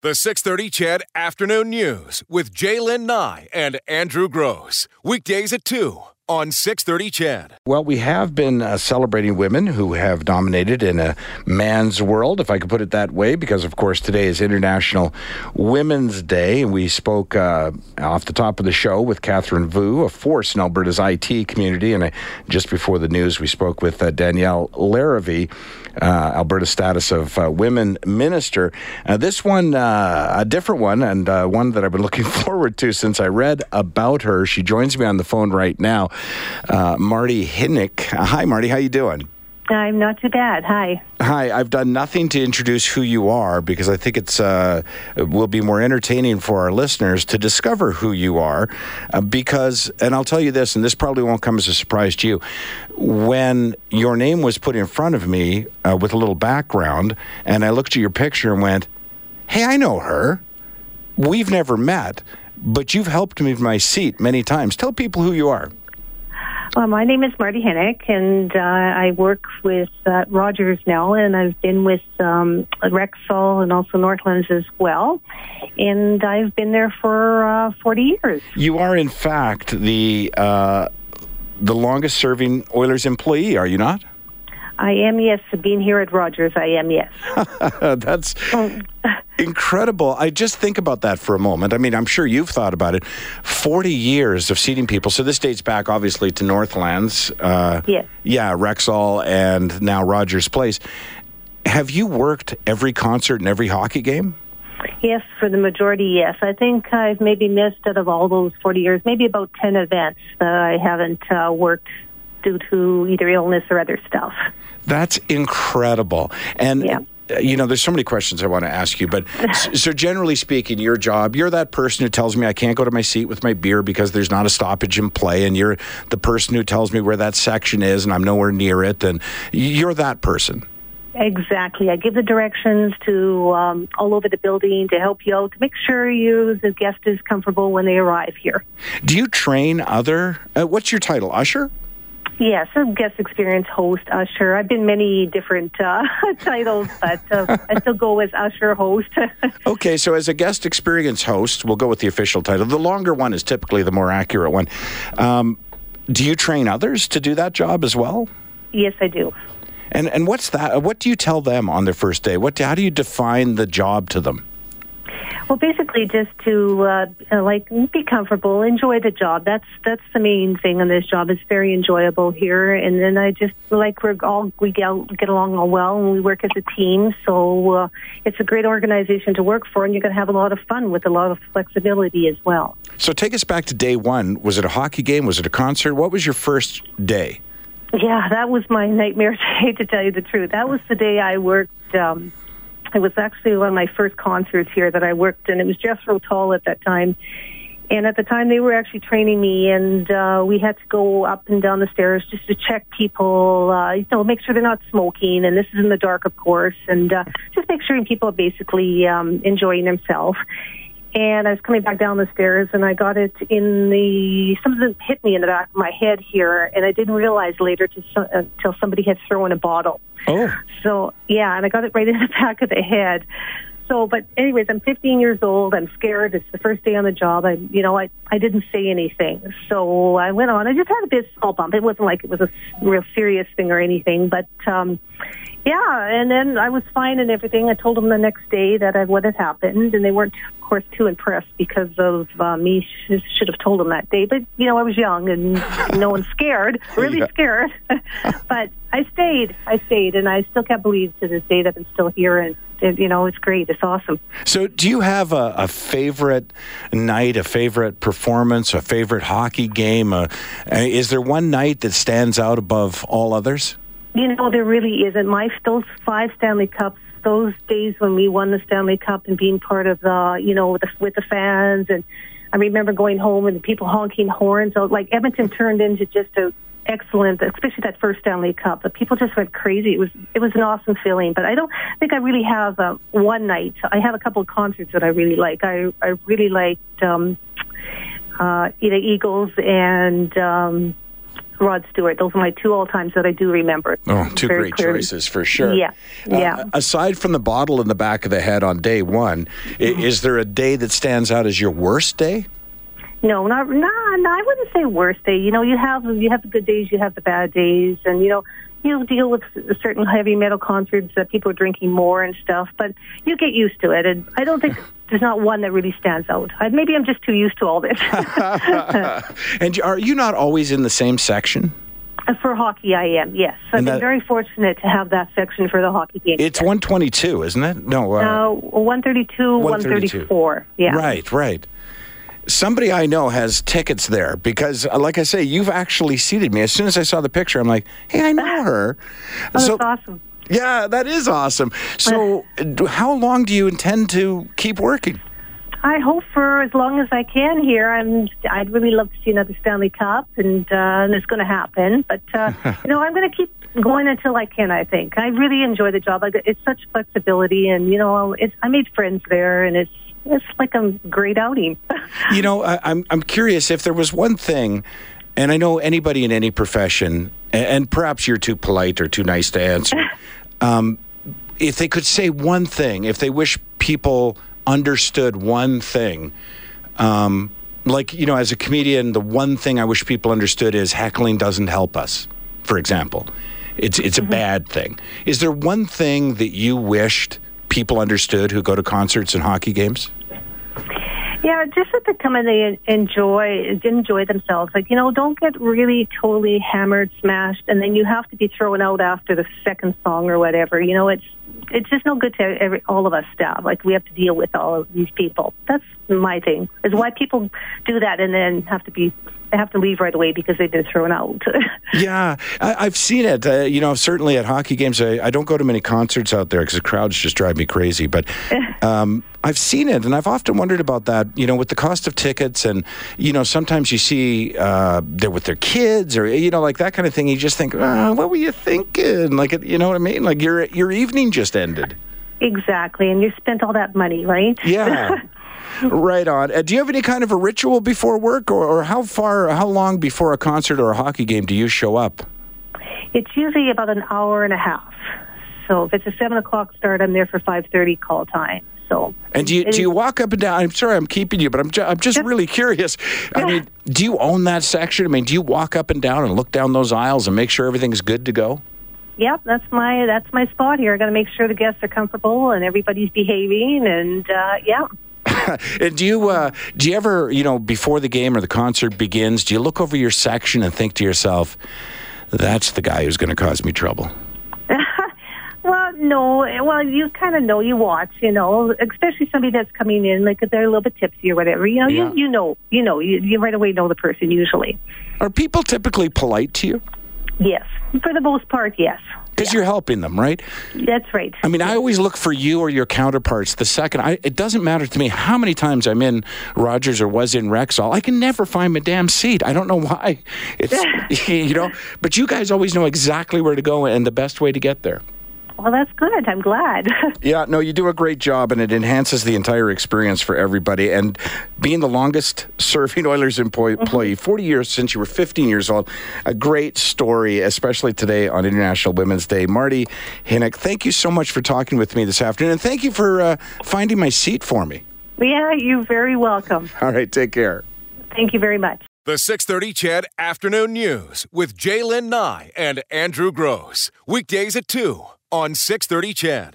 The 630 CHED Afternoon News with Jaylen Nye and Andrew Gross. Weekdays at 2 on 630 CHED. Well, we have been uh, celebrating women who have dominated in a man's world, if I could put it that way, because of course today is International Women's Day. We spoke uh, off the top of the show with Catherine Vu, a force in Alberta's IT community. And uh, just before the news, we spoke with uh, Danielle Larivee, uh, Alberta status of uh, women minister. this one, a different one, and one that I've been looking forward to since I read about her. She joins me on the phone right now uh, Marty Hinnick. Hi, Marty. How you doing? I'm not too bad. Hi. Hi. I've done nothing to introduce who you are because I think it's uh, it will be more entertaining for our listeners to discover who you are. Uh, because, and I'll tell you this, and this probably won't come as a surprise to you. When your name was put in front of me uh, with a little background, and I looked at your picture and went, "Hey, I know her. We've never met." But you've helped me with my seat many times. Tell people who you are. Well, my name is Marty Hinnick, and uh, I work with uh, Rogers now, and I've been with um, Rexall and also Northlands as well. And I've been there for uh, 40 years. You are, in fact, the uh, the longest serving Oilers employee, are you not? I am, yes. Being here at Rogers, I am, yes. That's incredible. I just think about that for a moment. I mean, I'm sure you've thought about it. 40 years of seating people. So this dates back, obviously, to Northlands. Uh, yes. Yeah, Rexall and now Rogers Place. Have you worked every concert and every hockey game? Yes, for the majority, yes. I think I've maybe missed out of all those 40 years, maybe about 10 events that I haven't uh, worked due to either illness or other stuff. That's incredible. And yeah. you know, there's so many questions I want to ask you, but so generally speaking, your job, you're that person who tells me I can't go to my seat with my beer because there's not a stoppage in play, and you're the person who tells me where that section is and I'm nowhere near it, and you're that person. Exactly. I give the directions to um, all over the building to help you out, to make sure you, the guest, is comfortable when they arrive here. Do you train other? Uh, what's your title, usher? Yes, a guest experience host, usher. I've been many different uh, titles, but uh, I still go as usher host. okay, so as a guest experience host, we'll go with the official title. The longer one is typically the more accurate one. Um, do you train others to do that job as well? Yes, I do. And and what's that? What do you tell them on their first day? What how do you define the job to them? Well, basically, just to uh, uh, like be comfortable, enjoy the job. That's that's the main thing on this job. It's very enjoyable here, and then I just like we're all we get, get along all well, and we work as a team. So uh, it's a great organization to work for, and you're going to have a lot of fun with a lot of flexibility as well. So take us back to day one. Was it a hockey game? Was it a concert? What was your first day? Yeah, that was my nightmare day. To tell you the truth, that was the day I worked. Um, it was actually one of my first concerts here that I worked in. It was Jethro Tull at that time. And at the time, they were actually training me, and uh, we had to go up and down the stairs just to check people, uh, you know, make sure they're not smoking. And this is in the dark, of course, and uh, just make sure people are basically um, enjoying themselves and I was coming back down the stairs and I got it in the, something hit me in the back of my head here and I didn't realize later to, until uh, somebody had thrown a bottle. Oh. So, yeah, and I got it right in the back of the head. So, but anyways, I'm 15 years old. I'm scared. It's the first day on the job. I, you know, I, I didn't say anything. So I went on. I just had a bit small bump. It wasn't like it was a real serious thing or anything, but, um, yeah, and then I was fine and everything. I told them the next day that I, what had happened, and they weren't, of course, too impressed because of uh, me. Sh- should have told them that day, but you know, I was young and no one's scared, really scared. but I stayed. I stayed, and I still can't believe to this day that I'm still here and you know, it's great. It's awesome. So, do you have a, a favorite night, a favorite performance, a favorite hockey game? Uh, is there one night that stands out above all others? You know, there really isn't. My those five Stanley Cups, those days when we won the Stanley Cup and being part of the, you know, with the, with the fans, and I remember going home and people honking horns. So, like Edmonton turned into just a excellent, especially that first Stanley Cup. The people just went crazy. It was it was an awesome feeling. But I don't think I really have uh, one night. I have a couple of concerts that I really like. I I really liked um, uh, the Eagles and. Um, Rod Stewart. Those are my two all times that I do remember. Oh, two very great clearly. choices for sure. Yeah, Uh, yeah. aside from the bottle in the back of the head on day one, Mm-hmm. is there a day that stands out as your worst day? No, not no, no. I wouldn't say worst day. You know, you have you have the good days, you have the bad days, and you know you deal with certain heavy metal concerts that people are drinking more and stuff. But you get used to it, and I don't think there's not one that really stands out. I, maybe I'm just too used to all this. And are you not always in the same section? for hockey, I am. Yes, I've been very fortunate to have that section for the hockey game. It's 122, isn't it? No. Uh, uh, 132, 132. 134. Yeah. Right, right. Somebody I know has tickets there because, uh, like I say, you've actually seated me. As soon as I saw the picture, I'm like, hey, I know her. Oh, so, awesome. yeah, that is awesome. So, how long do you intend to keep working? I hope for as long as I can here. I'm. I'd really love to see another Stanley Cup, and, uh, and it's going to happen. But uh, you know, I'm going to keep going until I can. I think I really enjoy the job. It's such flexibility, and you know, it's. I made friends there, and it's. It's like a great outing. You know, I, I'm I'm curious if there was one thing, and I know anybody in any profession, a- and perhaps you're too polite or too nice to answer. um, if they could say one thing, if they wish people understood one thing, um, like you know, as a comedian, the one thing I wish people understood is heckling doesn't help us. For example, it's it's a bad thing. Is there one thing that you wished people understood who go to concerts and hockey games? Yeah, just that they come and they enjoy enjoy themselves. Like you know, don't get really totally hammered, smashed, and then you have to be thrown out after the second song or whatever. You know, it's it's just no good to every, all of us staff. Like we have to deal with all of these people. That's my thing. Is why people do that and then have to be they have to leave right away because they've been thrown out. Yeah, I, I've seen it. Uh, you know, certainly at hockey games, I, I don't go to many concerts out there because the crowds just drive me crazy. But um, I've seen it, and I've often wondered about that. You know, with the cost of tickets, and you know, sometimes you see uh, they're with their kids, or you know, like that kind of thing. You just think, oh, what were you thinking? Like, you know what I mean? Like your your evening just ended. exactly, and you spent all that money, right? Yeah. Right on. Uh, do you have any kind of a ritual before work, or, or how far, how long before a concert or a hockey game do you show up? It's usually about an hour and a half. So if it's a seven o'clock start, I'm there for five thirty call time. So And do you, do you walk up and down? I'm sorry, I'm keeping you, but I'm, ju- I'm just really curious. I mean, do you own that section? I mean, do you walk up and down and look down those aisles and make sure everything's good to go? Yep, that's my that's my spot here. I got to make sure the guests are comfortable and everybody's behaving, and uh, yeah. And do you uh, do you ever, you know, before the game or the concert begins, do you look over your section and think to yourself, "That's the guy who's going to cause me trouble"? Well, no. Well, you kind of know. You watch, you know, especially somebody that's coming in, like they're a little bit tipsy or whatever. You know, Yeah. you you know, you know, you, you right away know the person usually. Are people typically polite to you Yes, for the most part, yes. because you're helping them, right? That's right. I mean, I always look for you or your counterparts. The second, I, it doesn't matter to me how many times I'm in Rogers or was in Rexall. I can never find my damn seat. I don't know why. It's you know, but you guys always know exactly where to go and the best way to get there. Well, that's good. I'm glad. Yeah, no, you do a great job, and it enhances the entire experience for everybody. And being the longest serving Oilers employee, employee 40 years since you were 15 years old, a great story, especially today on International Women's Day. Marty Hinnick, thank you so much for talking with me this afternoon, and thank you for uh, finding my seat for me. yeah, you're very welcome. All right, take care. Thank you very much. The 630 CHED Afternoon News with Jaylen Nye and Andrew Gross. Weekdays at 2 on 630 CHED.